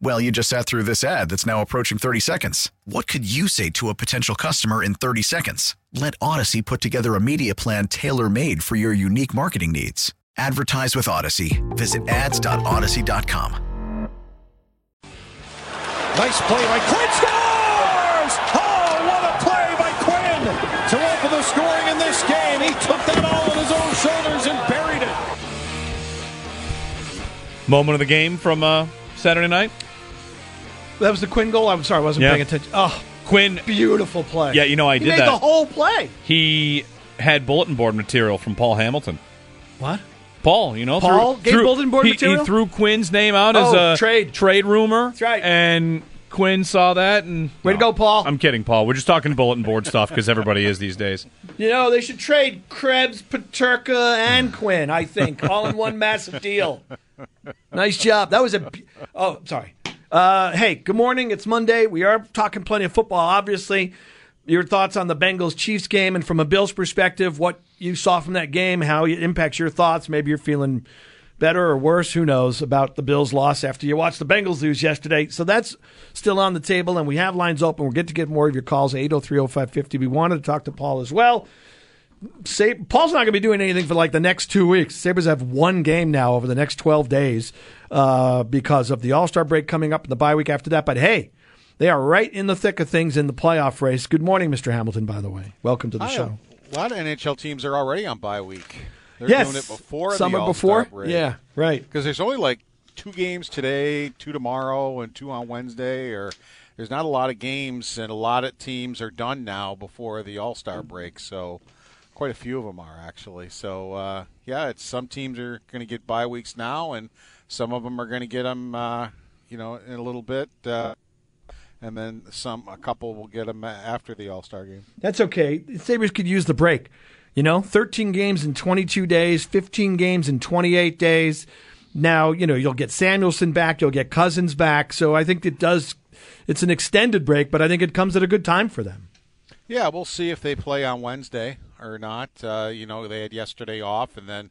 Well, you just sat through this ad that's now approaching 30 seconds. What could you say to a potential customer in 30 seconds? Let Audacy put together a media plan tailor made for your unique marketing needs. Advertise with Audacy. Visit ads.audacy.com. Nice play by Quinn scores! Oh, what a play by Quinn to open the scoring in this game. He took that all on his own shoulders and buried it. Moment of the game from uh, Saturday night. That was the Quinn goal. I'm sorry, I wasn't Yeah. paying attention. Oh, Quinn. beautiful play. Yeah, you know I he did made that. the whole play. He had bulletin board material from Paul Hamilton. What? Paul, you know, Paul threw, gave bulletin board he, material? He threw Quinn's name out as Oh, a trade. trade rumor. That's right. And Quinn saw that and Way to go, Paul. I'm kidding, Paul. We're just talking bulletin board stuff because everybody is these days. You know, they should trade Krebs, Peterka, and Quinn, I think, all in one massive deal. Nice job. That was a. Oh, sorry. Uh, hey, good morning. It's Monday. We are talking plenty of football, obviously. Your thoughts on the Bengals Chiefs game, and from a Bills perspective, what you saw from that game, how it impacts your thoughts. Maybe you're feeling better or worse, who knows, about the Bills' loss after you watched the Bengals lose yesterday. So that's still on the table, and we have lines open. We'll get to get more of your calls, 803 0550. We wanted to talk to Paul as well. Paul's not going to be doing anything for like the next two weeks. Sabres have one game now over the next 12 days uh, because of the All Star break coming up and the bye week after that. But hey, they are right in the thick of things in the playoff race. Good morning, Mr. Hamilton, by the way. Welcome to the Hi, show. A lot of NHL teams are already on bye week. They're yes. doing it before summer the before. break. Yeah, right. Because there's only like two games today, two tomorrow, and two on Wednesday. Or there's not a lot of games, and a lot of teams are done now before the All Star break. So quite a few of them are actually. So uh, yeah, it's some teams are going to get bye weeks now, and some of them are going to get them, uh, you know, in a little bit. Uh, and then some, a couple will get them after the All Star game. That's okay. Sabres could use the break. You know, 13 games in 22 days, 15 games in 28 days. Now, you know, you'll get Samuelsson back, you'll get Cozens back. So I think it does, it's an extended break, but I think it comes at a good time for them. Yeah, we'll see if they play on Wednesday or not. Uh, you know, they had yesterday off, and then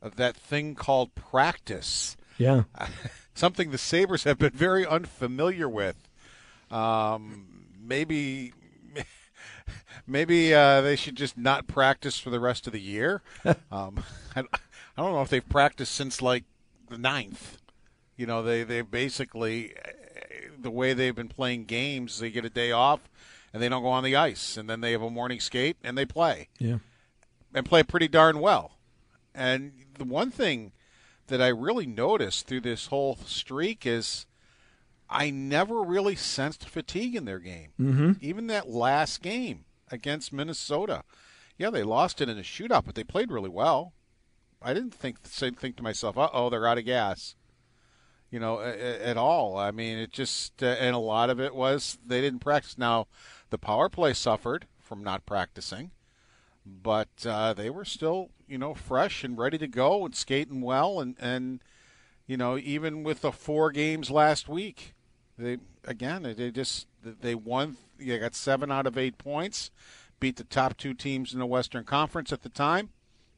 that thing called practice, Yeah. something the Sabres have been very unfamiliar with. Um, maybe, maybe uh, they should just not practice for the rest of the year. um, I, I don't know if they've practiced since like the ninth. You know, they they basically the way they've been playing games, they get a day off and they don't go on the ice, and then they have a morning skate and they play Yeah. and play pretty darn well. And the one thing that I really noticed through this whole streak is I never really sensed fatigue in their game. Mm-hmm. Even that last game against Minnesota, yeah, they lost it in a shootout, but they played really well. I didn't think think to myself, "Uh oh, they're out of gas," you know, at all. I mean, it just uh, and a lot of it was they didn't practice. Now, the power play suffered from not practicing, but uh, they were still, you know, fresh and ready to go and skating well, and and you know, even with the four games last week, they again they just they won. They got seven out of eight points, beat the top two teams in the Western Conference at the time,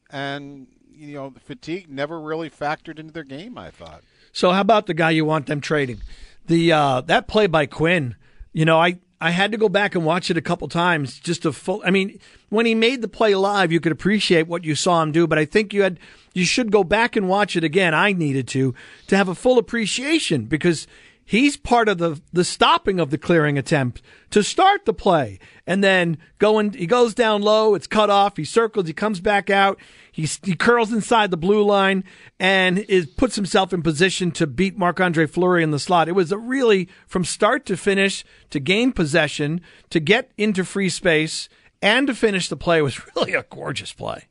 and you know the fatigue never really factored into their game. I thought. So how about the guy you want them trading? The uh, that play by Quinn. You know, I I had to go back and watch it a couple times just to full. I mean, when he made the play live, you could appreciate what you saw him do. But I think you had you should go back and watch it again. I needed to to have a full appreciation because He's part of the the stopping of the clearing attempt to start the play, and then going. He goes down low. It's cut off. He circles. He comes back out. He he curls inside the blue line and is puts himself in position to beat Marc Andre Fleury in the slot. It was a really from start to finish to gain possession to get into free space and to finish the play was really a gorgeous play.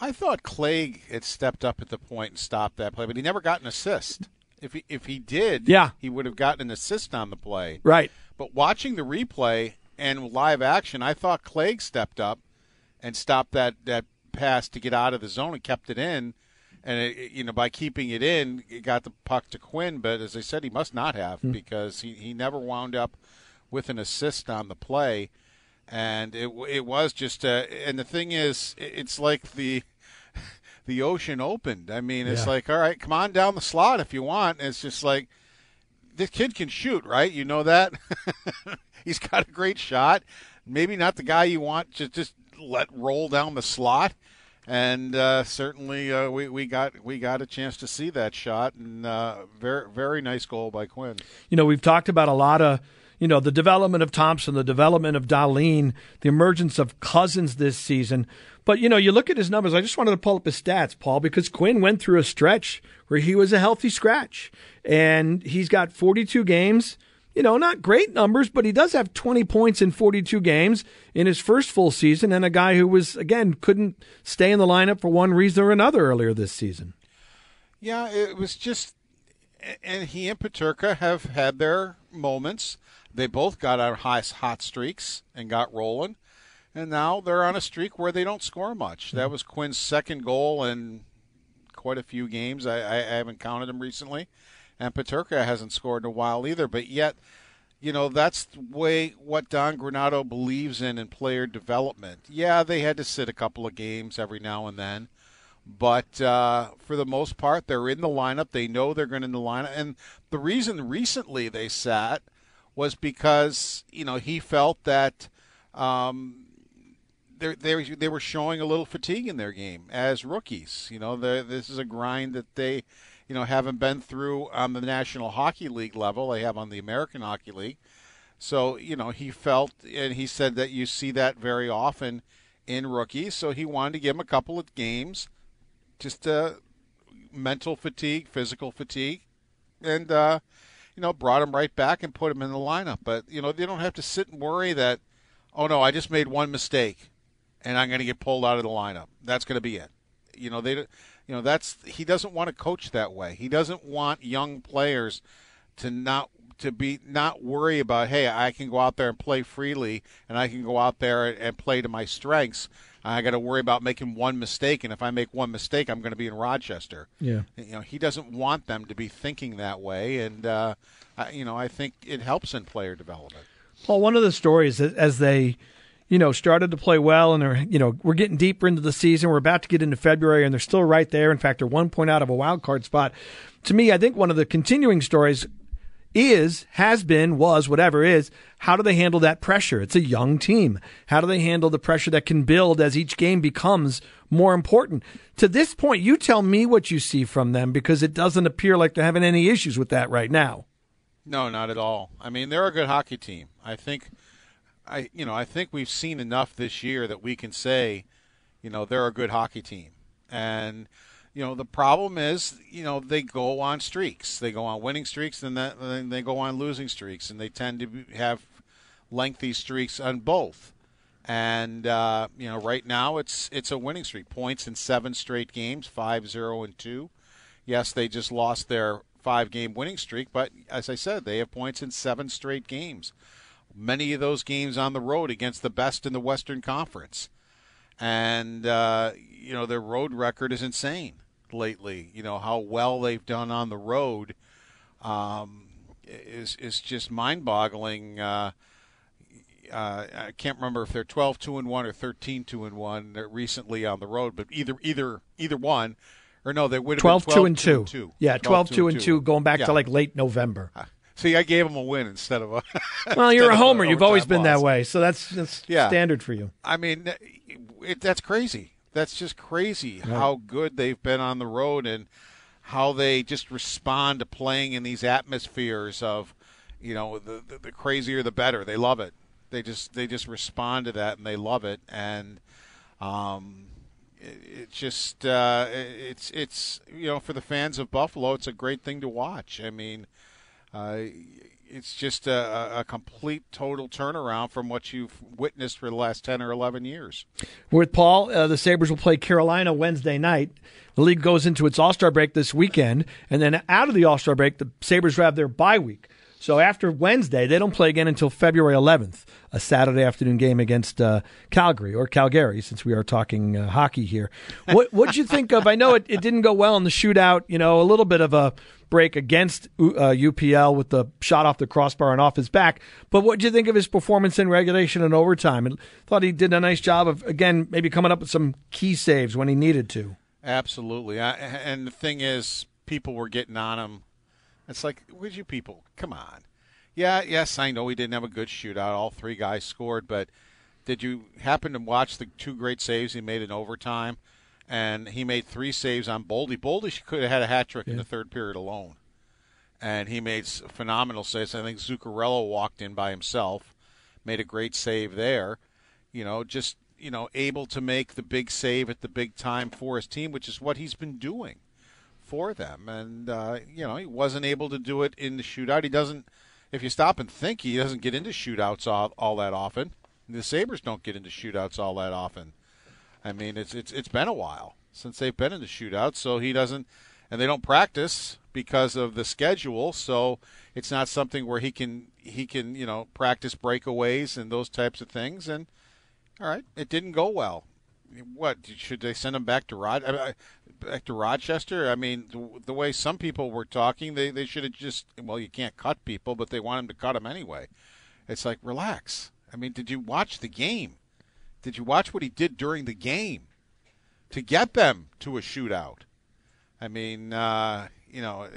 I thought Clague had stepped up at the point and stopped that play, but he never got an assist. If he if he did, Yeah. he would have gotten an assist on the play. Right. But watching the replay and live action, I thought Clague stepped up and stopped that that pass to get out of the zone and kept it in. And it, you know, by keeping it in, it got the puck to Quinn. But as I said, he must not have because he, he never wound up with an assist on the play. And it it was just uh, and the thing is, it's like the the ocean opened. I mean, it's Yeah. like, all right, come on down the slot if you want. And it's just like this kid can shoot, right? You know that. He's got a great shot. Maybe not the guy you want to just let roll down the slot. And uh, certainly, uh, we, we got we got a chance to see that shot, and uh, very very nice goal by Quinn. You know, we've talked about a lot of, you know, the development of Thompson, the development of Dahlin, the emergence of Cozens this season. But, you know, you look at his numbers. I just wanted to pull up his stats, Paul, because Quinn went through a stretch where he was a healthy scratch. And he's got 42 games. You know, not great numbers, but he does have 20 points in 42 games in his first full season, and a guy who was, again, couldn't stay in the lineup for one reason or another earlier this season. Yeah, it was just, and he and Peterka have had their moments. They both got on high hot streaks and got rolling, and now they're on a streak where they don't score much. That was Quinn's second goal in quite a few games. I, I, I haven't counted them recently, and Peterka hasn't scored in a while either. But yet, you know, that's the way what Don Granato believes in in player development. Yeah, they had to sit a couple of games every now and then but uh, for the most part, they're in the lineup. They know they're going to in the lineup, and the reason recently they sat was because you know he felt that um, they they were showing a little fatigue in their game as rookies. You know, this is a grind that they you know haven't been through on the National Hockey League level. They have on the American Hockey League. So you know he felt, and he said that you see that very often in rookies. So he wanted to give him a couple of games just uh, mental fatigue, physical fatigue, and uh, you know brought him right back and put him in the lineup. But you know they don't have to sit and worry that oh no, I just made one mistake and I'm going to get pulled out of the lineup. That's going to be it. You know they, you know that's he doesn't want to coach that way. He doesn't want young players to not to be not worry about hey I can go out there and play freely and I can go out there and, and play to my strengths. I got to worry about making one mistake, and if I make one mistake, I'm going to be in Rochester. Yeah. You know, he doesn't want them to be thinking that way, and uh, I, you know, I think it helps in player development. Well, one of the stories as they, you know, started to play well, and they're, you know, we're getting deeper into the season. We're about to get into February, and they're still right there. In fact, they're one point out of a wild card spot. To me, I think one of the continuing stories is, has been, was, whatever is, how do they handle that pressure? It's a young team. How do they handle the pressure that can build as each game becomes more important? To this point, you tell me what you see from them because it doesn't appear like they're having any issues with that right now. No, not at all. I mean, they're a good hockey team. I think, I you know, I think we've seen enough this year that we can say, you know, they're a good hockey team. And you know, the problem is, you know, they go on streaks. They go on winning streaks, and then they go on losing streaks, and they tend to have lengthy streaks on both. And uh, you know, right now it's it's a winning streak. Points in seven straight games, five zero and two. Yes, they just lost their five game winning streak, but as I said, they have points in seven straight games. Many of those games on the road against the best in the Western Conference. And, uh, you know, their road record is insane lately. You know, how well they've done on the road um, is, is just mind boggling. Uh, uh, I can't remember if they're 12 2 and 1 or 13 2 and 1 recently on the road, but either either either one or no, they would have 12 been 2 and 2. 2. Yeah, 12 2 and 2 going back Yeah. to like late November. See, I gave them a win instead of a. Well, you're a homer. You've always been that way. So that's that's Yeah. standard for you. I mean, it, that's crazy. That's just crazy how good they've been on the road and how they just respond to playing in these atmospheres of, you know, the, the, the crazier the better. They love it. They just they just respond to that and they love it. And um, it, it just uh, it's it's you know for the fans of Buffalo, it's a great thing to watch. I mean, uh, it's just a, a, complete total turnaround from what you've witnessed for the last 10 or 11 years. With Paul, uh, the Sabres will play Carolina Wednesday night. The league goes into its All Star break this weekend, and then out of the All Star break, the Sabres have their bye week. So after Wednesday, they don't play again until February 11th, a Saturday afternoon game against uh, Calgary or Calgary, since we are talking uh, hockey here. What what'd you think of? I know it, it didn't go well in the shootout. You know, a little bit of a break against uh, UPL with the shot off the crossbar and off his back. But what did you think of his performance in regulation and overtime? And thought he did a nice job of again maybe coming up with some key saves when he needed to. Absolutely, I, and the thing is, people were getting on him it's like, would you people come on? Yeah, yes, I know he didn't have a good shootout. All three guys scored, but did you happen to watch the two great saves he made in overtime? And he made three saves on Boldy. Boldy could have had a hat trick yeah. in the third period alone, and he made phenomenal saves. I think Zuccarello walked in by himself, made a great save there. You know, just you know, able to make the big save at the big time for his team, which is what he's been doing for them. And, uh, you know, he wasn't able to do it in the shootout. He doesn't, if you stop and think, he doesn't get into shootouts all, all that often. The Sabres don't get into shootouts all that often. I mean, it's, it's, it's been a while since they've been in the shootouts, so he doesn't, and they don't practice because of the schedule, so it's not something where he can, he can, you know, practice breakaways and those types of things. And, all right, it didn't go well what should they send him back to Rod? Back to Rochester? I mean, the, the, way some people were talking, they they should have just well, you can't cut people, but they want him to cut them anyway. It's like relax. I mean, did you watch the game? Did you watch what he did during the game to get them to a shootout? I mean, uh, you know,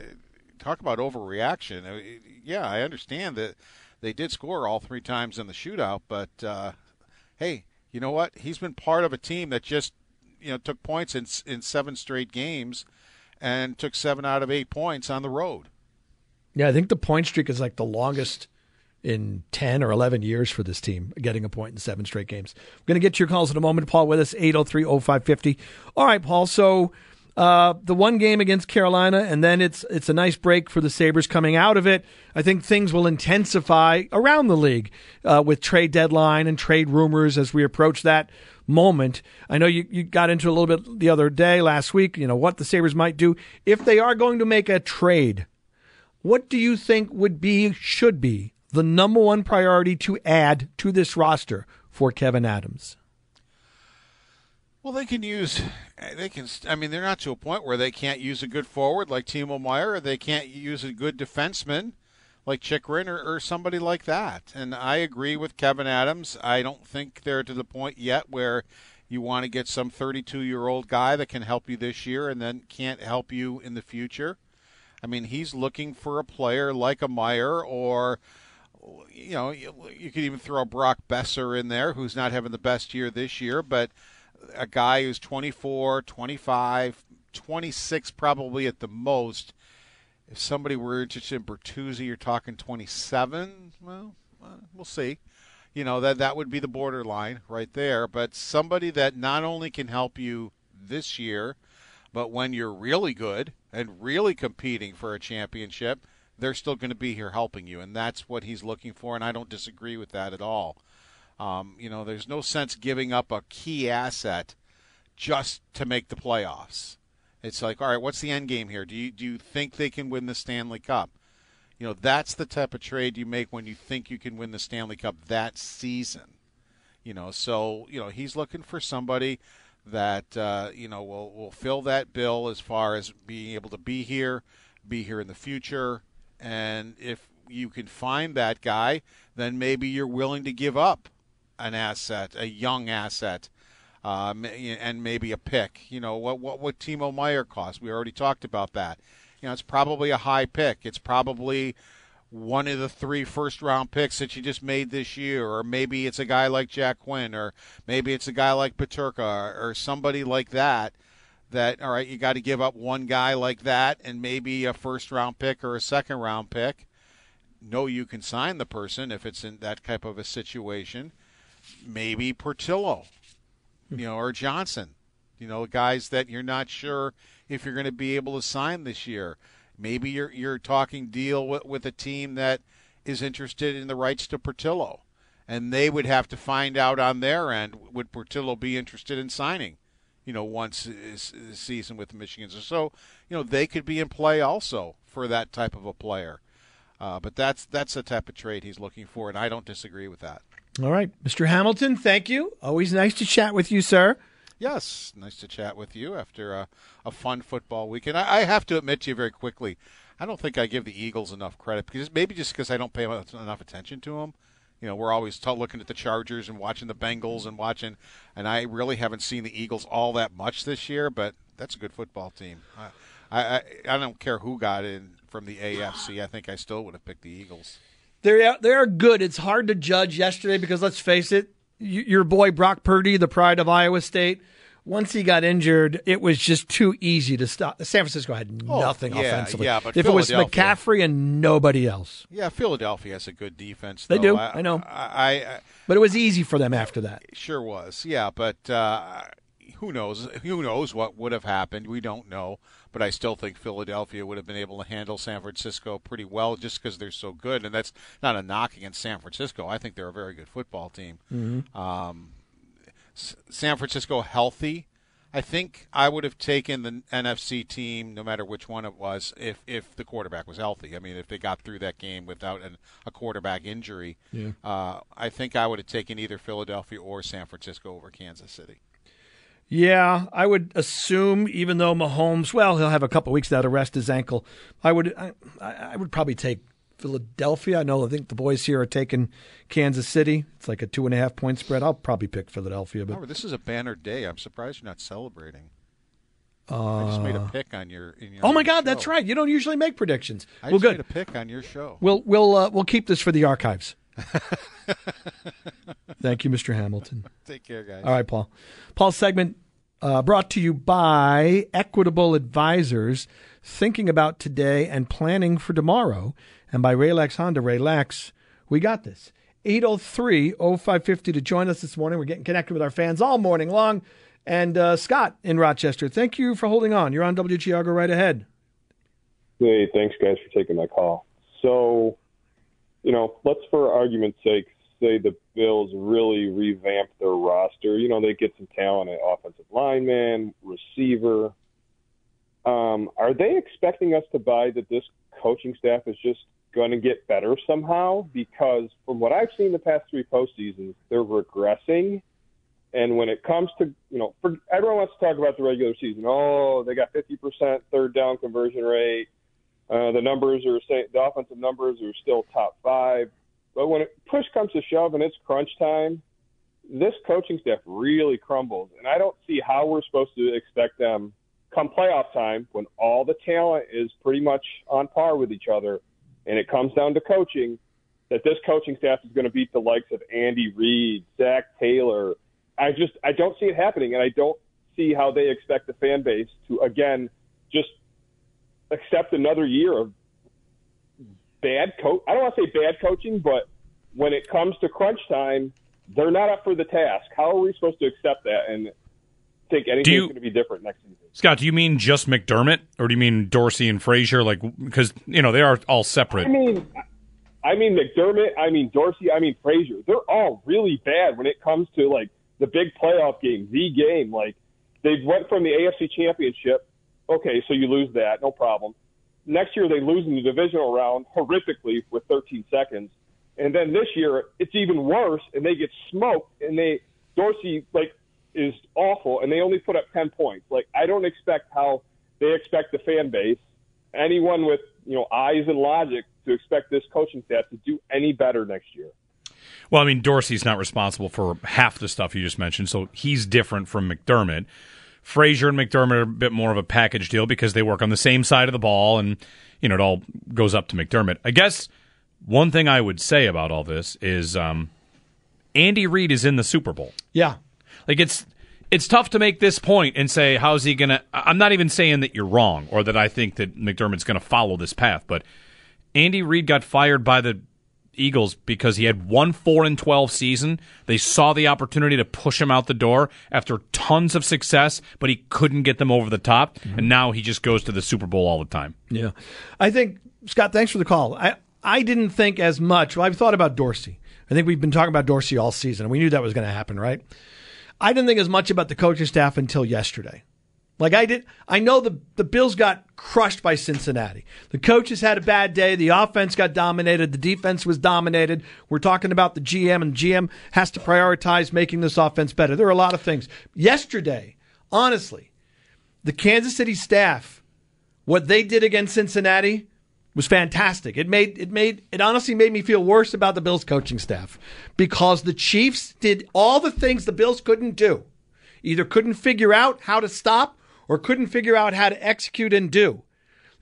talk about overreaction. Yeah, I understand that they did score all three times in the shootout, but uh, hey, you know what? He's been part of a team that just you know took points in in seven straight games, and took seven out of eight points on the road. Yeah, I think the point streak is like the longest in 10 or 11 years for this team, getting a point in seven straight games. We're going to get your calls in a moment. Paul with us, 803 0550. All right, Paul. So uh, the one game against Carolina, and then it's it's a nice break for the Sabres coming out of it. I think things will intensify around the league uh, with trade deadline and trade rumors as we approach that moment. I know you, you got into a little bit the other day, last week, you know, what the Sabres might do. If they are going to make a trade, what do you think would be, should be, the number one priority to add to this roster for Kevyn Adams? Well, they can use, they can. I mean, they're not to a point where they can't use a good forward like Timo Meier. Or they can't use a good defenseman like Chychrun or, or somebody like that. And I agree with Kevyn Adams. I don't think they're to the point yet where you want to get some 32 year old guy that can help you this year and then can't help you in the future. I mean, he's looking for a player like a Meier or you know, you, you could even throw a Brock Boeser in there, who's not having the best year this year, but a guy who's 24, 25, 26 probably at the most. If somebody were interested in Bertuzzi, you're talking 27. Well, uh, we'll see. You know that that would be the borderline right there. But somebody that not only can help you this year, but when you're really good and really competing for a championship, they're still going to be here helping you, and that's what he's looking for. And I don't disagree with that at all. Um, you know, there's no sense giving up a key asset just to make the playoffs. It's like, all right, what's the end game here? Do you do you think they can win the Stanley Cup? You know, that's the type of trade you make when you think you can win the Stanley Cup that season. You know, so you know he's looking for somebody that uh, you know will will fill that bill as far as being able to be here, be here in the future, and if you can find that guy, then maybe you're willing to give up an asset, a young asset, um, and maybe a pick. You know what what what Timo Meier cost? We already talked about that. You know, it's probably a high pick. It's probably one of the three first round picks that you just made this year, or maybe it's a guy like Jack Quinn, or maybe it's a guy like Peterka, or, or somebody like that that all right, you got to give up one guy like that and maybe a first round pick or a second round pick. No, you can sign the person if it's in that type of a situation. Maybe Portillo, you know, or Johnson, you know, guys that you're not sure if you're going to be able to sign this year. Maybe you're you're talking deal with, with a team that is interested in the rights to Portillo, and they would have to find out on their end would Portillo be interested in signing you know, once this season with the Michigans. So, you know, they could be in play also for that type of a player. Uh, but that's that's the type of trade he's looking for, and I don't disagree with that. All right, Mr. Hamilton, thank you. Always nice to chat with you, sir. Yes, nice to chat with you after a, a fun football weekend. I, I have to admit to you very quickly, I don't think I give the Eagles enough credit because maybe just because I don't pay enough attention to them you know, we're always t- looking at the Chargers and watching the Bengals and watching, and I really haven't seen the Eagles all that much this year. But that's a good football team. I I, I don't care who got in from the AFC. I think I still would have picked the Eagles. They're they're good. It's hard to judge yesterday because let's face it, your boy Brock Purdy, the pride of Iowa State once he got injured, it was just too easy to stop. San Francisco had oh, nothing yeah, offensively. Yeah, but if it was McCaffrey and nobody else, yeah, Philadelphia has a good defense. Though. They do. I, I know. I, I, but it was easy for them after that. Sure was. Yeah, but uh, who knows? Who knows what would have happened? We don't know. But I still think Philadelphia would have been able to handle San Francisco pretty well, just because they're so good. And that's not a knock against San Francisco. I think they're a very good football team. Mm-hmm. Um, San Francisco healthy I think I would have taken the NFC team, no matter which one it was, if if the quarterback was healthy. I mean, if they got through that game without an, a quarterback injury, yeah. uh, I think I would have taken either Philadelphia or San Francisco over Kansas City. Yeah, I would assume, even though Mahomes, well, he'll have a couple weeks now to rest his ankle. I would, I, I would probably take Philadelphia. I know I think the boys here are taking Kansas City. It's like a two and a half point spread. I'll probably pick Philadelphia. But this is a banner day. I'm surprised you're not celebrating. Uh, I just made a pick on your. your oh my God, show. that's right. You don't usually make predictions. I well, just good. made a pick on your show. We'll we'll uh, we'll keep this for the archives. Thank you, Mr. Hamilton. Take care, guys. All right, Paul. Paul's segment uh, brought to you by Equitable Advisors, thinking about today and planning for tomorrow and by Raylax Honda. Relax, we got this. 803 0550 to join us this morning. We're getting connected with our fans all morning long. And uh, Scott in Rochester, thank you for holding on. You're on WGR. Go right ahead. Hey, thanks, guys, for taking my call. So, you know, let's, for argument's sake, say the Bills really revamp their roster. You know, they get some talent at offensive lineman, receiver. Um, are they expecting us to buy that this coaching staff is just going to get better somehow because from what I've seen the past three postseasons, they're regressing. And when it comes to, you know, for, everyone wants to talk about the regular season. Oh, they got 50% third down conversion rate. Uh, the numbers are the offensive numbers are still top five. But when it, push comes to shove and it's crunch time, this coaching staff really crumbles. And I don't see how we're supposed to expect them come playoff time when all the talent is pretty much on par with each other and it comes down to coaching, that this coaching staff is going to beat the likes of Andy Reid, Zac Taylor. I just I don't see it happening, and I don't see how they expect the fan base to again just accept another year of bad coach. I don't want to say bad coaching, but when it comes to crunch time, they're not up for the task. How are we supposed to accept that and think anything's going to be different next season? Scott, do you mean just McDermott, or do you mean Dorsey and Frazier? Like, because you know they are all separate. I mean, I mean McDermott. I mean Dorsey. I mean Frazier. They're all really bad when it comes to like the big playoff game, the game. Like they went from the AFC Championship. Okay, so you lose that, no problem. Next year they lose in the divisional round horrifically with 13 seconds, and then this year it's even worse, and they get smoked, and they Dorsey like is awful, and they only put up 10 points. Like, I don't expect how they expect the fan base, anyone with, you know, eyes and logic to expect this coaching staff to do any better next year. Well, I mean, Dorsey's not responsible for half the stuff you just mentioned, so he's different from McDermott. Frazier and McDermott are a bit more of a package deal because they work on the same side of the ball, and you know it all goes up to McDermott. I guess one thing I would say about all this is um, Andy Reid is in the Super Bowl. Yeah, like it's it's tough to make this point and say how's he gonna. I'm not even saying that you're wrong or that I think that McDermott's going to follow this path, but Andy Reid got fired by the Eagles because he had one four and twelve season. They saw the opportunity to push him out the door after tons of success, but he couldn't get them over the top, mm-hmm. and now he just goes to the Super Bowl all the time. Yeah, I think Scott. Thanks for the call. I I didn't think as much. Well, I've thought about Dorsey. I think we've been talking about Dorsey all season, and we knew that was going to happen, right? I didn't think as much about the coaching staff until yesterday. Like I did, I know the the Bills got crushed by Cincinnati. The coaches had a bad day. The offense got dominated. The defense was dominated. We're talking about the GM, and GM has to prioritize making this offense better. There are a lot of things. Yesterday, honestly, the Kansas City staff, what they did against Cincinnati was fantastic. It made it made it honestly made me feel worse about the Bills coaching staff because the Chiefs did all the things the Bills couldn't do. Either couldn't figure out how to stop or couldn't figure out how to execute and do.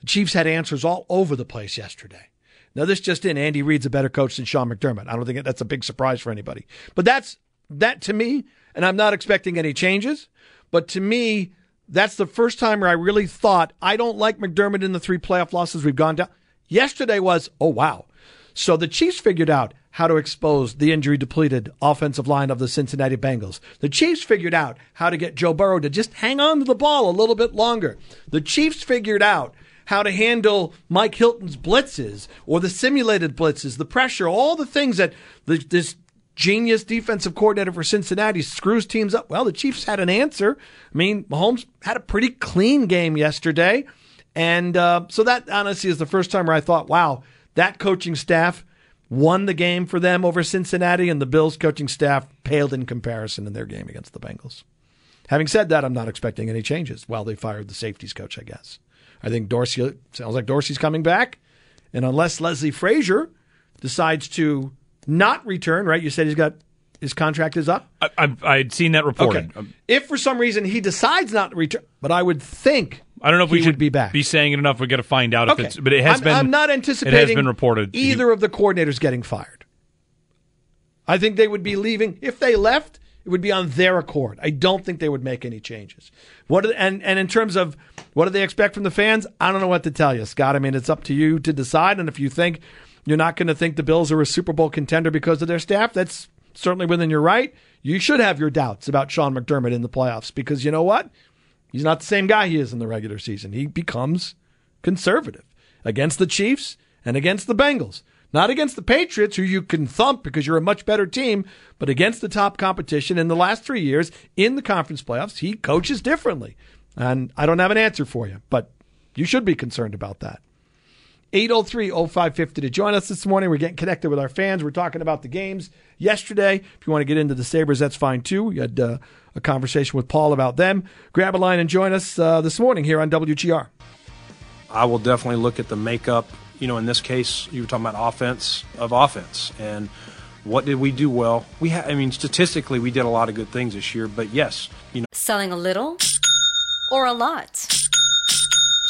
The Chiefs had answers all over the place yesterday. Now this just in, Andy Reid's a better coach than Sean McDermott. I don't think that's a big surprise for anybody. But that's that to me, and I'm not expecting any changes, but to me, that's the first time where I really thought I don't like McDermott in the three playoff losses we've gone down. Yesterday was, oh, wow. So the Chiefs figured out how to expose the injury depleted offensive line of the Cincinnati Bengals. The Chiefs figured out how to get Joe Burrow to just hang on to the ball a little bit longer. The Chiefs figured out how to handle Mike Hilton's blitzes or the simulated blitzes, the pressure, all the things that the, this genius defensive coordinator for Cincinnati screws teams up. Well, the Chiefs had an answer. I mean, Mahomes had a pretty clean game yesterday. And uh, so that honestly is the first time where I thought, wow, that coaching staff won the game for them over Cincinnati, and the Bills coaching staff paled in comparison in their game against the Bengals. Having said that, I'm not expecting any changes. Well, they fired the safeties coach, I guess. I think Dorsey sounds like Dorsey's coming back. And unless Leslie Frazier decides to not return, right? You said he's got his contract is up. I, I, would seen that reported. Okay. If for some reason he decides not to return, but I would think I don't know if we should be back. Be saying it enough. We got to find out okay. if it's. But it has I'm, been. I'm not anticipating. It has been reported. Either of the coordinators getting fired. I think they would be leaving. If they left, it would be on their accord. I don't think they would make any changes. What and and in terms of what do they expect from the fans? I don't know what to tell you, Scott. I mean, it's up to you to decide. And if you think you're not going to think the Bills are a Super Bowl contender because of their staff, that's certainly within your right. You should have your doubts about Sean McDermott in the playoffs because you know what? He's not the same guy he is in the regular season. He becomes conservative against the Chiefs and against the Bengals. Not against the Patriots, who you can thump because you're a much better team, but against the top competition in the last three years in the conference playoffs, he coaches differently. And I don't have an answer for you, but you should be concerned about that. 803 0550 to join us this morning. We're getting connected with our fans. We're talking about the games yesterday. If you want to get into the Sabres, that's fine too. We had uh, a conversation with Paul about them. Grab a line and join us uh, this morning here on WGR. I will definitely look at the makeup. You know, in this case, you were talking about offense of offense and what did we do well? We ha- I mean, statistically, we did a lot of good things this year, but yes, you know, selling a little or a lot.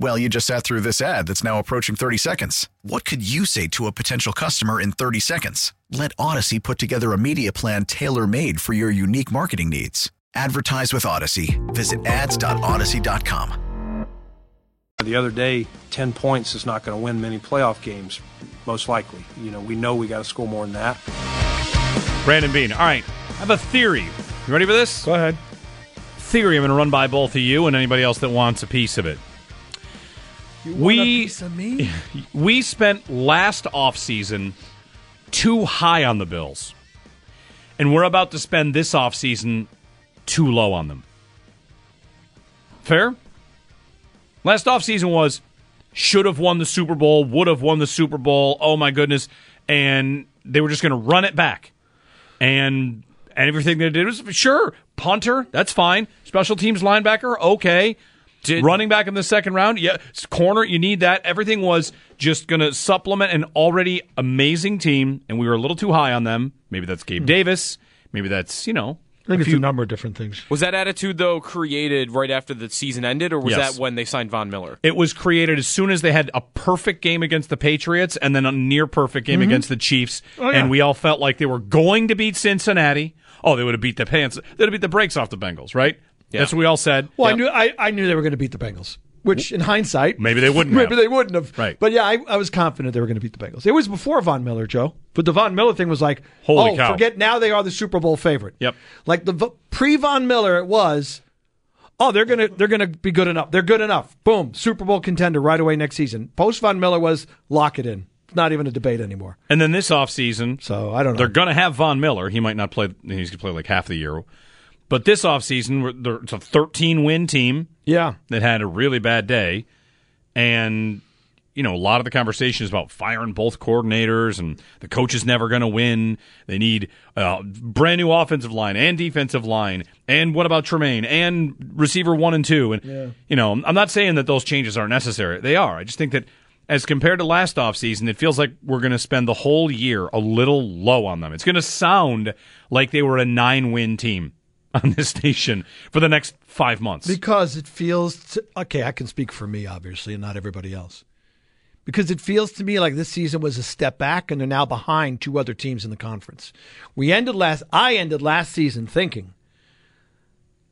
Well, you just sat through this ad that's now approaching 30 seconds. What could you say to a potential customer in 30 seconds? Let Audacy put together a media plan tailor made for your unique marketing needs. Advertise with Audacy. Visit ads.audacy.com. The other day, 10 points is not going to win many playoff games, most likely. You know, we know we got to score more than that. Brandon Beane. All right, I have a theory. You ready for this? Go ahead. Theory I'm going to run by both of you and anybody else that wants a piece of it. We- want a piece of me? We spent last offseason too high on the Bills. And we're about to spend this offseason too low on them. Fair? Last offseason was should have won the Super Bowl, would have won the Super Bowl. Oh my goodness. And they were just going to run it back. And and everything they did was sure, punter, that's fine. Special teams linebacker, okay. Did- Running back in the second round, yeah. Corner, you need that. Everything was just going to supplement an already amazing team, and we were a little too high on them. Maybe that's Gabe Davis. Maybe that's you know. I think a it's few- a number of different things. Was that attitude though created right after the season ended, or was Yes. that when they signed Von Miller? It was created as soon as they had a perfect game against the Patriots and then a near perfect game against the Chiefs, Mm-hmm. Oh, yeah. and we all felt like they were going to beat Cincinnati. Oh, they would have beat the pants. They'd have beat the brakes off the Bengals, right? Yeah. That's what we all said. Well, I knew I, I knew they were going to beat the Bengals, which in hindsight Maybe they wouldn't Maybe have. they wouldn't have. Right. But yeah, I, I was confident they were going to beat the Bengals. It was before Von Miller, Joe. But the Von Miller thing was like, Holy oh, cow. forget now they are the Super Bowl favorite. Yep. Like the pre Von Miller, it was. Oh, they're gonna they're gonna be good enough. They're good enough. Boom, Super Bowl contender right away next season. Post Von Miller was lock it in. Not even a debate anymore. And then this offseason, So I don't know. they're going to have Von Miller. He might not play. He's going to play like half the year. But this offseason, it's a 13 win team yeah. that had a really bad day. And, you know, a lot of the conversation is about firing both coordinators and the coach is never going to win. They need a brand new offensive line and defensive line. And what about Tremaine and receiver one and two? And, you know, I'm not saying that those changes aren't necessary. They are. I just think that as compared to last offseason, it feels like we're going to spend the whole year a little low on them. It's going to sound like they were a nine win team on this station for the next five months. Because it feels to, okay. I can speak for me, obviously, and not everybody else. Because it feels to me like this season was a step back, and they're now behind two other teams in the conference. We ended last. I ended last season thinking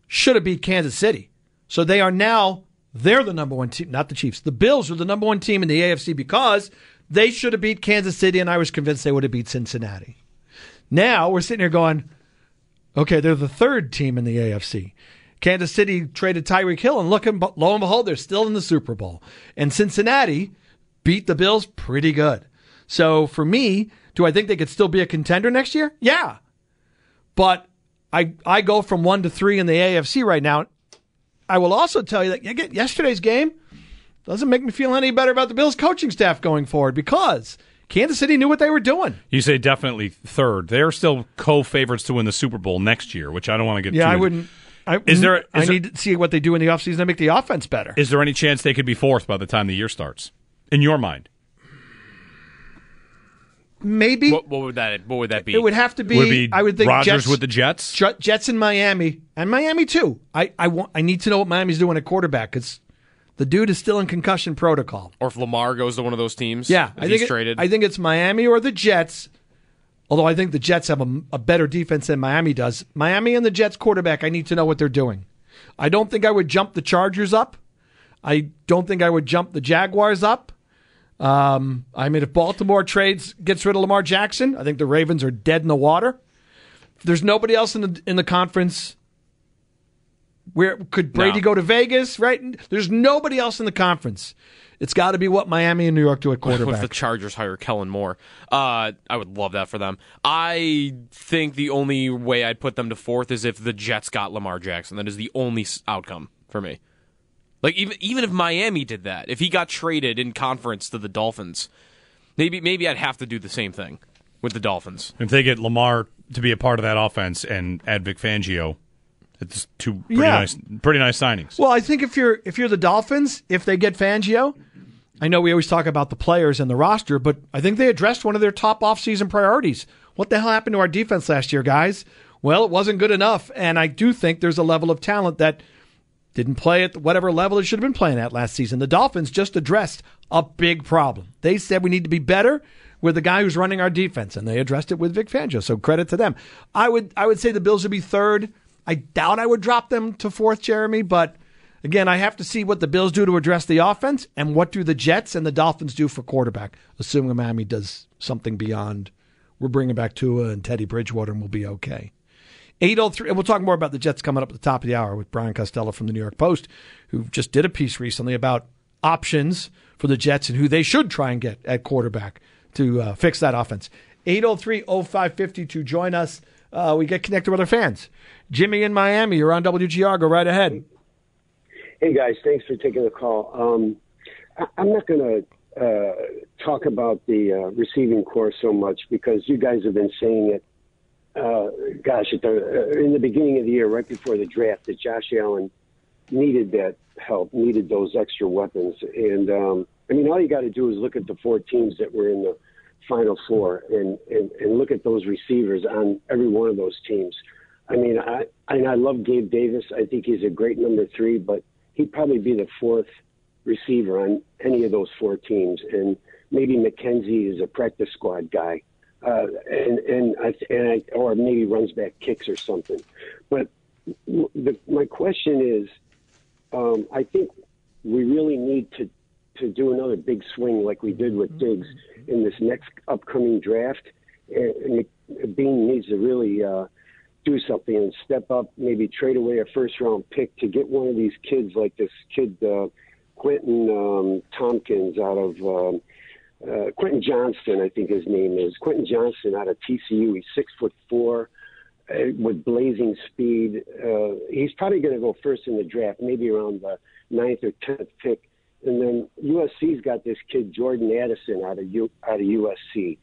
should have beat Kansas City, so they are now they're the number one team, not the Chiefs. The Bills are the number one team in the AFC because they should have beat Kansas City, and I was convinced they would have beat Cincinnati. Now we're sitting here going, Okay, they're the third team in the AFC. Kansas City traded Tyreek Hill, and look, and lo and behold, they're still in the Super Bowl. And Cincinnati beat the Bills pretty good. So for me, do I think they could still be a contender next year? Yeah. But I I go from one to three in the AFC right now. I will also tell you that yesterday's game doesn't make me feel any better about the Bills coaching staff going forward because Kansas City knew what they were doing. You say definitely third. They're still co-favorites to win the Super Bowl next year, which I don't want to get. Yeah, too I wouldn't. I, Is there- I there- need to see what they do in the offseason to make the offense better. Is there any chance they could be fourth by the time the year starts? In your mind, Maybe What, what would that? What would that be? it would have to be. would be I would think Rodgers Jets, with the Jets? J- Jets in Miami and Miami too. I I want. I need to know what Miami's doing at quarterback because the dude is still in concussion protocol. or if Lamar goes to one of those teams. Yeah, I think it- traded. I think it's Miami or the Jets. Although I think the Jets have a, a better defense than Miami does. Miami and the Jets quarterback, I need to know what they're doing. I don't think I would jump the Chargers up. I don't think I would jump the Jaguars up. Um, I mean, if Baltimore trades gets rid of Lamar Jackson, I think the Ravens are dead in the water. There's nobody else in the in the conference. Where could Brady No. go to Vegas? Right? There's nobody else in the conference. It's got to be what Miami and New York do at if quarterback. the Chargers hire Kellen Moore, uh, I would love that for them. I think the only way I'd put them to fourth is if the Jets got Lamar Jackson. That is the only outcome for me. Like even even if Miami did that, if he got traded in conference to the Dolphins, maybe maybe I'd have to do the same thing with the Dolphins. If they get Lamar to be a part of that offense and add Vic Fangio, It's two pretty Yeah. nice, pretty nice signings. Well, I think if you're if you're the Dolphins, if they get Fangio, I know we always talk about the players and the roster, but I think they addressed one of their top offseason priorities. What the hell happened to our defense last year, guys? Well, it wasn't good enough, and I do think there's a level of talent that didn't play at whatever level it should have been playing at last season. The Dolphins just addressed a big problem. They said we need to be better with the guy who's running our defense, and they addressed it with Vic Fangio. So credit to them. I would I would say the Bills would be third. I doubt I would drop them to fourth, Jeremy, but again, I have to see what the Bills do to address the offense and what do the Jets and the Dolphins do for quarterback, assuming Miami does something beyond we're bringing back Tua and Teddy Bridgewater and we'll be okay. 803, and we'll talk more about the Jets coming up at the top of the hour with Brian Costello from the New York Post, who just did a piece recently about options for the Jets and who they should try and get at quarterback to uh, fix that offense. 803 0550 to join us. Uh, we get connected with our fans. Jimmy in Miami, you're on WGR. Go right ahead. Hey guys, thanks for taking the call. Um, I, I'm not going to uh, talk about the uh, receiving corps so much because you guys have been saying it. Uh, gosh, the, uh, in the beginning of the year, right before the draft, that Josh Allen needed that help, needed those extra weapons. And um, I mean, all you got to do is look at the four teams that were in the Final Four and, and, and look at those receivers on every one of those teams. I mean, I I love Gabe Davis. I think he's a great number three, but he'd probably be the fourth receiver on any of those four teams. And maybe McKenzie is a practice squad guy, uh, and and I, and I, or maybe runs back kicks or something. But the, my question is, um, I think we really need to to do another big swing like we did with Diggs in this next upcoming draft. And, and Beane needs to really. Uh, do something and step up, maybe trade away a first round pick to get one of these kids like this kid uh, Quentin um, Tompkins out of um, uh, Quentin Johnston, I think his name is Quentin Johnston out of TCU. He's six foot four uh, with blazing speed. Uh, he's probably going to go first in the draft, maybe around the ninth or tenth pick. And then USC's got this kid Jordan Addison out of U- out of USC,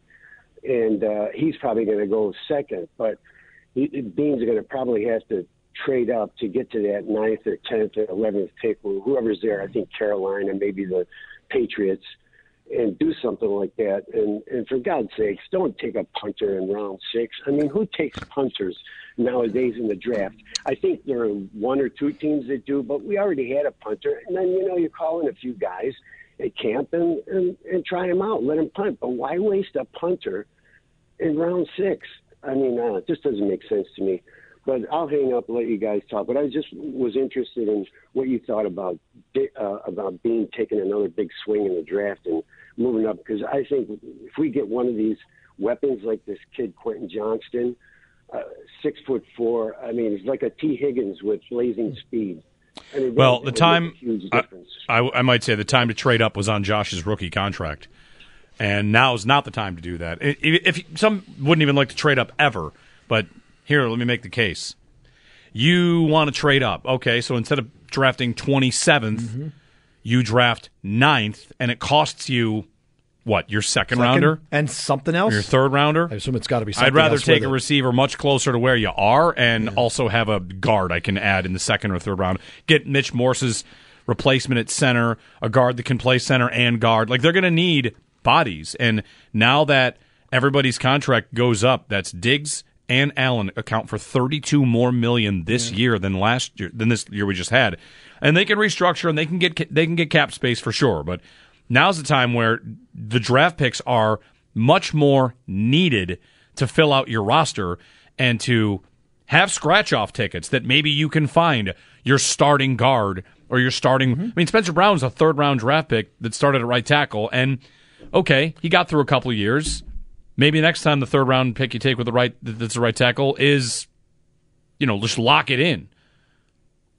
and uh, he's probably going to go second, but Beane's are going to probably have to trade up to get to that ninth or tenth or eleventh pick, or whoever's there. I think Carolina, maybe the Patriots, and do something like that. And and for God's sakes, don't take a punter in round six. I mean, who takes punters nowadays in the draft? I think there are one or two teams that do, but we already had a punter, and then you know you call in a few guys at camp and and, and try them out, let them punt. But why waste a punter in round six? I mean, uh, it just doesn't make sense to me. But I'll hang up and let you guys talk. But I just was interested in what you thought about uh, about being taking another big swing in the draft and moving up because I think if we get one of these weapons like this kid Quentin Johnston, uh, six foot four. I mean, he's like a Tee Higgins with blazing speed. I mean, Well, the time makes a huge I. I, I might say the time to trade up was on Josh's rookie contract, and now is not the time to do that. If, if some wouldn't even like to trade up ever, but here, let me make the case. You want to trade up, okay? So instead of drafting 27th, Mm-hmm. you draft ninth, and it costs you what? Your second, rounder, and something else. your third rounder. I assume it's got to be. Something I'd rather take a it. receiver much closer to where you are and also have a guard I can add in the second or third round. Get Mitch Morse's replacement at center, a guard that can play center and guard. Like they're going to need bodies. And now that everybody's contract goes up, that's Diggs and Allen account for 32 more million this year than last year than this year we just had. And they can restructure and they can get they can get cap space for sure, but now's the time where the draft picks are much more needed to fill out your roster and to have scratch off tickets that maybe you can find your starting guard or your starting. Mm-hmm. I mean, Spencer Brown's a third round draft pick that started at right tackle, and okay, he got through a couple of years. Maybe next time the third round pick you take with the right that's the right tackle is, you know, just lock it in.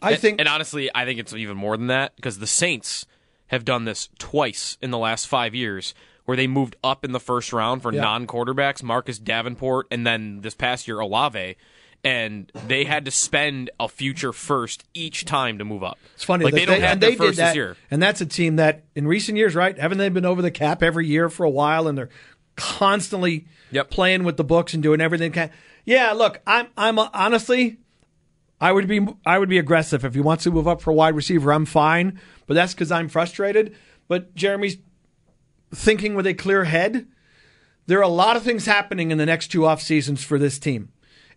I And- think and honestly, I think it's even more than that because the Saints have done this twice in the last five years, where they moved up in the first round for Yeah. non-quarterbacks, Marcus Davenport, and then this past year Olave, and they had to spend a future first each time to move up. It's funny. like that they don't have and their they first did that, this year. and that's a team that in recent years, right? Haven't they been over the cap every year for a while, and they're constantly Yep. playing with the books and doing everything. Yeah, look, I'm I'm honestly, I would be I would be aggressive if he wants to move up for a wide receiver. I'm fine, but that's because I'm frustrated. But Jeremy's thinking with a clear head. There are a lot of things happening in the next two off seasons for this team,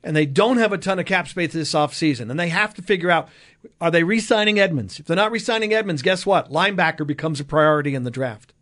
and they don't have a ton of cap space this off season, and they have to figure out are they re-signing Edmonds? If they're not re-signing Edmonds, guess what? Linebacker becomes a priority in the draft.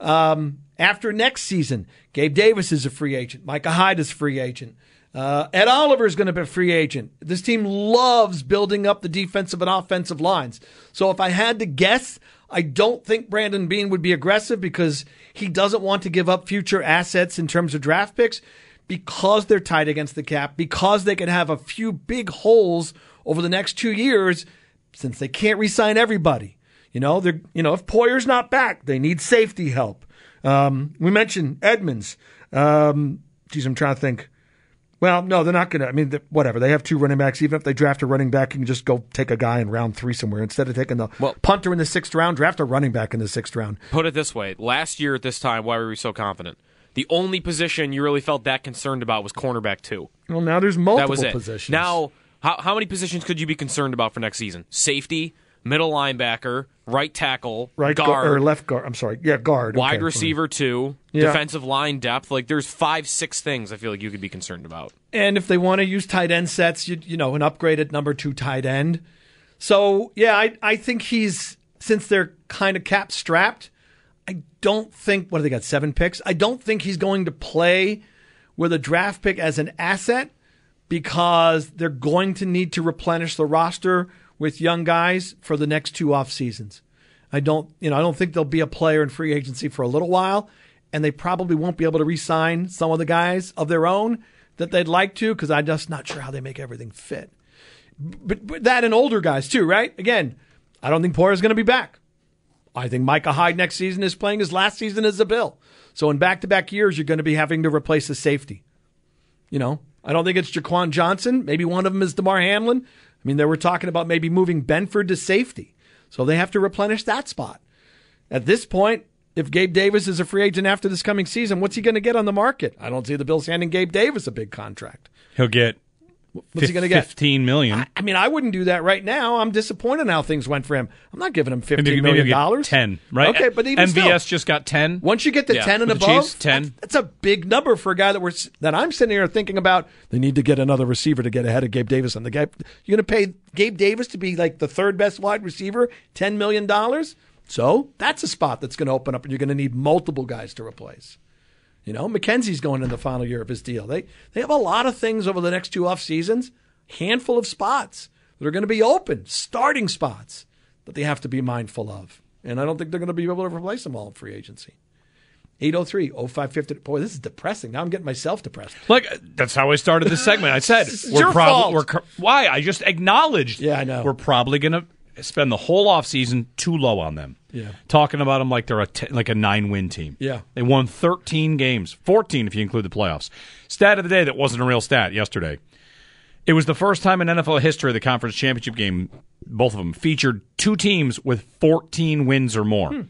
Um, after next season, Gabe Davis is a free agent. Micah Hyde is a free agent. Uh, Ed Oliver is going to be a free agent. This team loves building up the defensive and offensive lines. So if I had to guess, I don't think Brandon Beane would be aggressive because he doesn't want to give up future assets in terms of draft picks because they're tight against the cap, because they can have a few big holes over the next two years since they can't re-sign everybody. You know, they're you know if Poyer's not back, they need safety help. Um, we mentioned Edmonds. Um, geez, I'm trying to think. Well, no, they're not going to. I mean, whatever. They have two running backs. Even if they draft a running back, you can just go take a guy in round three somewhere instead of taking the Well- punter in the sixth round. Draft a running back in the sixth round. Put it this way: last year at this time, why were we so confident? The only position you really felt that concerned about was cornerback two. Well, now there's multiple that was it. positions. Now, how, how many positions could you be concerned about for next season? Safety, middle linebacker, right tackle, right guard, guard or left guard. I'm sorry. Yeah, guard. wide Okay, receiver two, Yeah. defensive line depth. Like there's five, six things I feel like you could be concerned about. And if they want to use tight end sets, you, you know, an upgraded number two tight end. So, yeah, I, I think he's, since they're kind of cap strapped, I don't think, what do they got, seven picks? I don't think he's going to play with a draft pick as an asset because they're going to need to replenish the roster with young guys for the next two off seasons. I don't, you know, I don't think there'll be a player in free agency for a little while, and they probably won't be able to re-sign some of the guys of their own that they'd like to because I'm just not sure how they make everything fit. But, but that and older guys too, right? Again, I don't think Poyer's going to be back. I think Micah Hyde next season is playing his last season as a Bill. So in back-to-back years, you're going to be having to replace the safety. You know, I don't think it's Jaquan Johnson. Maybe one of them is Damar Hamlin. I mean, they were talking about maybe moving Benford to safety. So they have to replenish that spot. At this point, if Gabe Davis is a free agent after this coming season, what's he going to get on the market? I don't see the Bills handing Gabe Davis a big contract. He'll get What's he going to get? Fifteen million. I mean, I wouldn't do that right now. I'm disappointed in how things went for him. I'm not giving him fifteen maybe million dollars. ten, right? Okay, but even MVS still, just got ten. once you get to Yeah, ten and above, Chiefs, 10. That's, that's a big number for a guy that we're that I'm sitting here thinking about. They need to get another receiver to get ahead of Gabe Davis. And the guy you're going to pay Gabe Davis to be like the third best wide receiver, ten million dollars. So that's a spot that's going to open up, and you're going to need multiple guys to replace. You know, McKenzie's going in the final year of his deal. They they have a lot of things over the next two off seasons, handful of spots that are going to be open, starting spots that they have to be mindful of. And I don't think they're going to be able to replace them all in free agency. 803 0550. Boy, this is depressing. Now I'm getting myself depressed. Like that's how I started this segment. I said we're probably why I just acknowledged. Yeah, I know. We're probably gonna spend the whole off season too low on them. Yeah. talking about them like they're a t- like a nine win team. Yeah. they won 13 games, 14 if you include the playoffs. Stat of the day that wasn't a real stat yesterday. It was the first time in NFL history the conference championship game, both of them featured two teams with 14 wins or more. Hmm.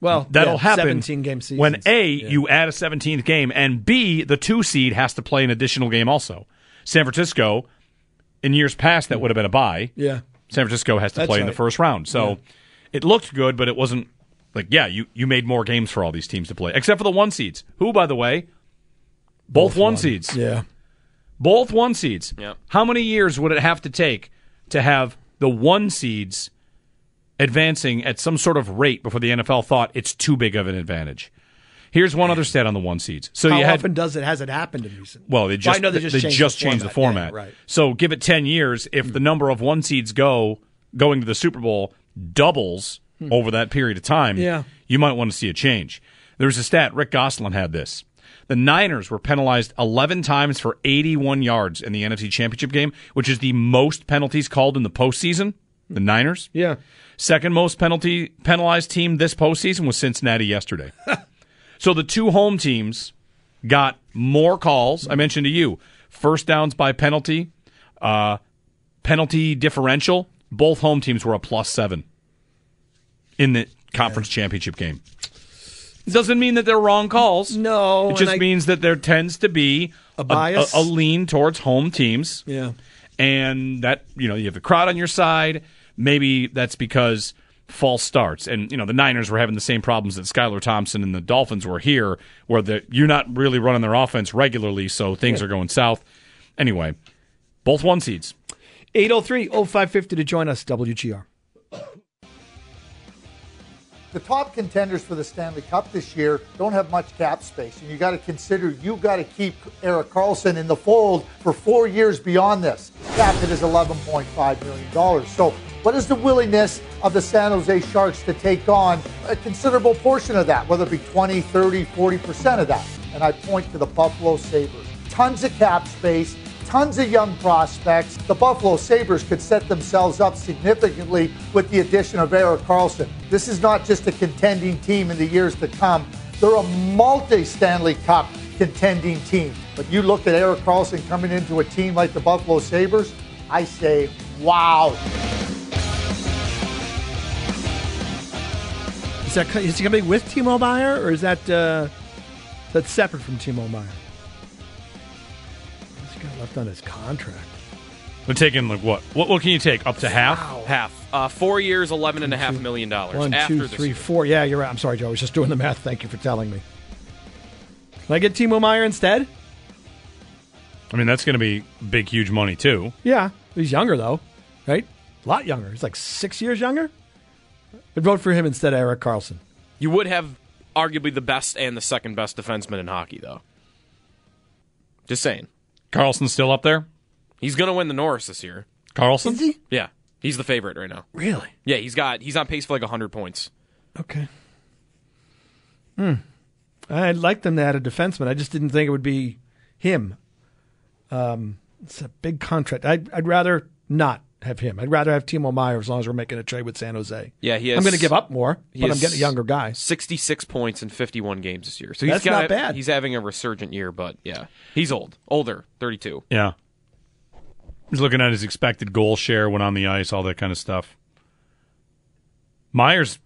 Well, That'll yeah, happen 17 game season. when A, you add a 17th game, and B, the two seed has to play an additional game also. San Francisco, in years past, that hmm. would have been a bye. Yeah. San Francisco has to That's play in the first round. So Yeah. It looked good, but it wasn't like, yeah, you, you made more games for all these teams to play, except for the one seeds, who, by the way, both, one seeds. Yeah. Both one seeds. Yep. How many years would it have to take to have the one seeds advancing at some sort of rate before the NFL thought it's too big of an advantage? Here's one other stat on the one seeds. So How you had often does it has it happened in recent? well, they just I know they just changed, changed the the format. format. Yeah, right. So give it ten years. If the number of one seeds go going to the Super Bowl doubles over that period of time, Hmm. Yeah. you might want to see a change. There's a stat. Rick Gosselin had this. The Niners were penalized 11 times for 81 yards in the NFC Championship game, which is the most penalties called in the postseason. The Niners. Yeah. Second most penalty penalized team this postseason was Cincinnati yesterday. so the two home teams got more calls. I mentioned to you first downs by penalty, uh, penalty differential. Both home teams were a plus seven in the conference championship game. Doesn't mean that they're wrong calls. No, it just I- means that there tends to be A bias? a, a lean towards home teams. Yeah. and that you know you have the crowd on your side. Maybe that's because false starts, and you know the Niners were having the same problems that Skylar Thompson and the Dolphins were here, where the, you're not really running their offense regularly, so things are going south. Anyway, both one seeds. 803 0550 to join us, WGR. the top contenders for the Stanley Cup this year don't have much cap space, and you got to consider you got to keep Erik Karlsson in the fold for four years beyond this. Cap hit is $11.5 million. So, what is the willingness of the San Jose Sharks to take on a considerable portion of that, whether it be 20, 30, 40% of that? And I point to the Buffalo Sabres. Tons of cap space, tons of young prospects. The Buffalo Sabres could set themselves up significantly with the addition of Erik Karlsson. This is not just a contending team in the years to come. They're a multi Stanley Cup contending team. But you look at Erik Karlsson coming into a team like the Buffalo Sabres, I say, wow. Is, that, is he going to be with Timo Meier, or is that, uh, is that separate from Timo Meier? What's he got left on his contract? They're taking like what? What, what can you take up to half? Half. Uh, four years, eleven and a half million dollars. One, after two, this three, year. four. Yeah, you're right. I'm sorry, Joe. I was just doing the math. Thank you for telling me. Can I get Timo Meier instead? I mean, that's going to be big, huge money too. Yeah. He's younger, though, right? A lot younger. He's like six years younger. I'd vote for him instead of Erik Karlsson. You would have arguably the best and the second best defenseman in hockey, though. Just saying. Karlsson's still up there. He's going to win the Norris this year. Karlsson? Is he? Yeah, he's the favorite right now. Really? Yeah, he's got he's on pace for like hundred points. Okay. Hmm. I'd like them to add a defenseman. I just didn't think it would be him. Um, it's a big contract. I'd, I'd rather not have him. I'd rather have Timo Meier as long as we're making a trade with San Jose. Yeah, he has. I'm going to give up more, he but I'm getting a younger guy. Sixty-six points in fifty-one games this year. So he's That's got, not bad. He's having a resurgent year, but yeah, he's old, older, thirty-two. Yeah. He's looking at his expected goal share when on the ice, all that kind of stuff. Meier's,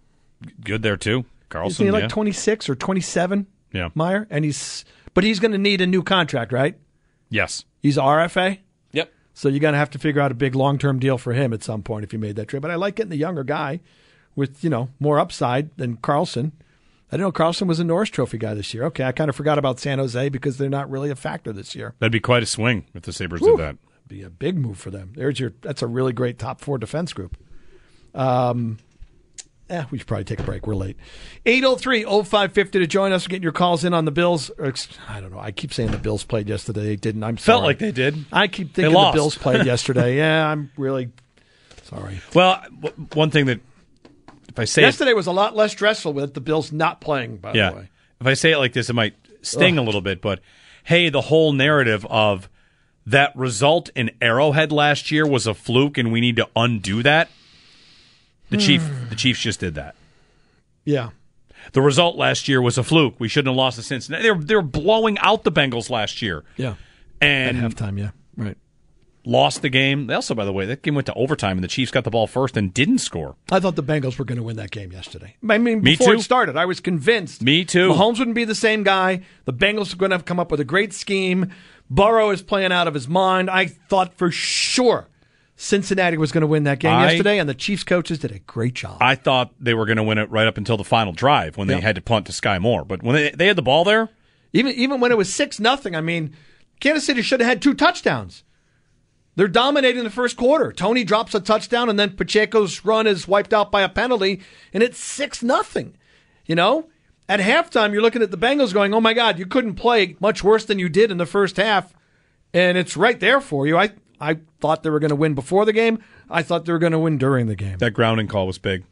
good there too. Karlsson, Isn't he like yeah. 26 or 27? Yeah. Meier, and he's but he's going to need a new contract, right? Yes. He's RFA. So you're going to have to figure out a big long-term deal for him at some point if you made that trade. But I like getting the younger guy with, you know, more upside than Karlsson. I didn't know Karlsson was a Norris Trophy guy this year. Okay, I kind of forgot about San Jose because they're not really a factor this year. That'd be quite a swing if the Sabres did that. Be a big move for them. There's your. That's a really great top four defense group. Um, eh, we should probably take a break. We're late. 803-0550 to join us. Getting your calls in on the Bills. I don't know. I keep saying the Bills played yesterday. They didn't. I'm sorry. Felt like they did. I keep thinking the. Bills played yesterday. yeah, I'm really sorry. Well, one thing that if I say it, Yesterday was a lot less stressful with the Bills not playing. By yeah, the way, if I say it like this, it might sting Ugh. a little bit. But hey, the whole narrative of that result in Arrowhead last year was a fluke, and we need to undo that. The chief, hmm. the Chiefs just did that. yeah. The result last year was a fluke. We shouldn't have lost to Cincinnati. They're they were blowing out the Bengals last year. Yeah. And At halftime, yeah. Right. lost the game. They also, by the way, that game went to overtime, and the Chiefs got the ball first and didn't score. I thought the Bengals were going to win that game yesterday. I mean, Me before too. it started, I was convinced. Me too. Mahomes wouldn't be the same guy. The Bengals are going to have come up with a great scheme. Burrow is playing out of his mind. I thought for sure Cincinnati was going to win that game I- yesterday, and the Chiefs coaches did a great job. I thought they were going to win it right up until the final drive when they had to punt to Skyy Moore. But when they, they had the ball there, Even even when it was six nothing, I mean, Kansas City should have had two touchdowns. They're dominating the first quarter. Toney drops a touchdown, and then Pacheco's run is wiped out by a penalty, and it's six nothing. You know, at halftime, you're looking at the Bengals going, "Oh my God, you couldn't play much worse than you did in the first half," and it's right there for you. I I thought they were going to win before the game. I thought they were going to win during the game. that grounding call was big.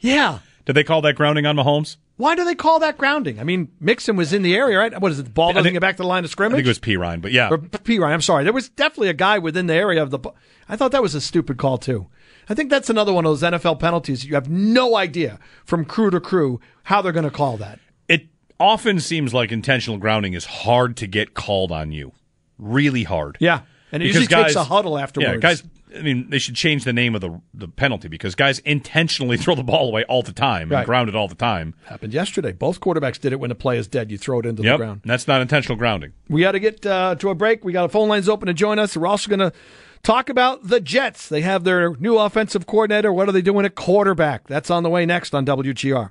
Yeah. Did they call that grounding on Mahomes? Why do they call that grounding? I mean, Mixon was in the area, right? What is it? The ball doesn't think- get back to the line of scrimmage. I think it was P. Ryan, but yeah. or P. Ryan. I'm sorry. There was definitely a guy within the area of the. I thought that was a stupid call too. I think that's another one of those NFL penalties. You have no idea from crew to crew how they're going to call that. It often seems like intentional grounding is hard to get called on you. Really hard. Yeah, and it Because usually takes a huddle afterwards. Yeah, guys I mean, they should change the name of the the penalty because guys intentionally throw the ball away all the time Right. and ground it all the time. Happened yesterday. Both quarterbacks did it when the play is dead. You throw it into Yep, the ground. that's not intentional grounding. We got to get uh, to a break. We got a phone lines open to join us. We're also going to talk about the Jets. They have their new offensive coordinator. What are they doing at quarterback? That's on the way next on WGR.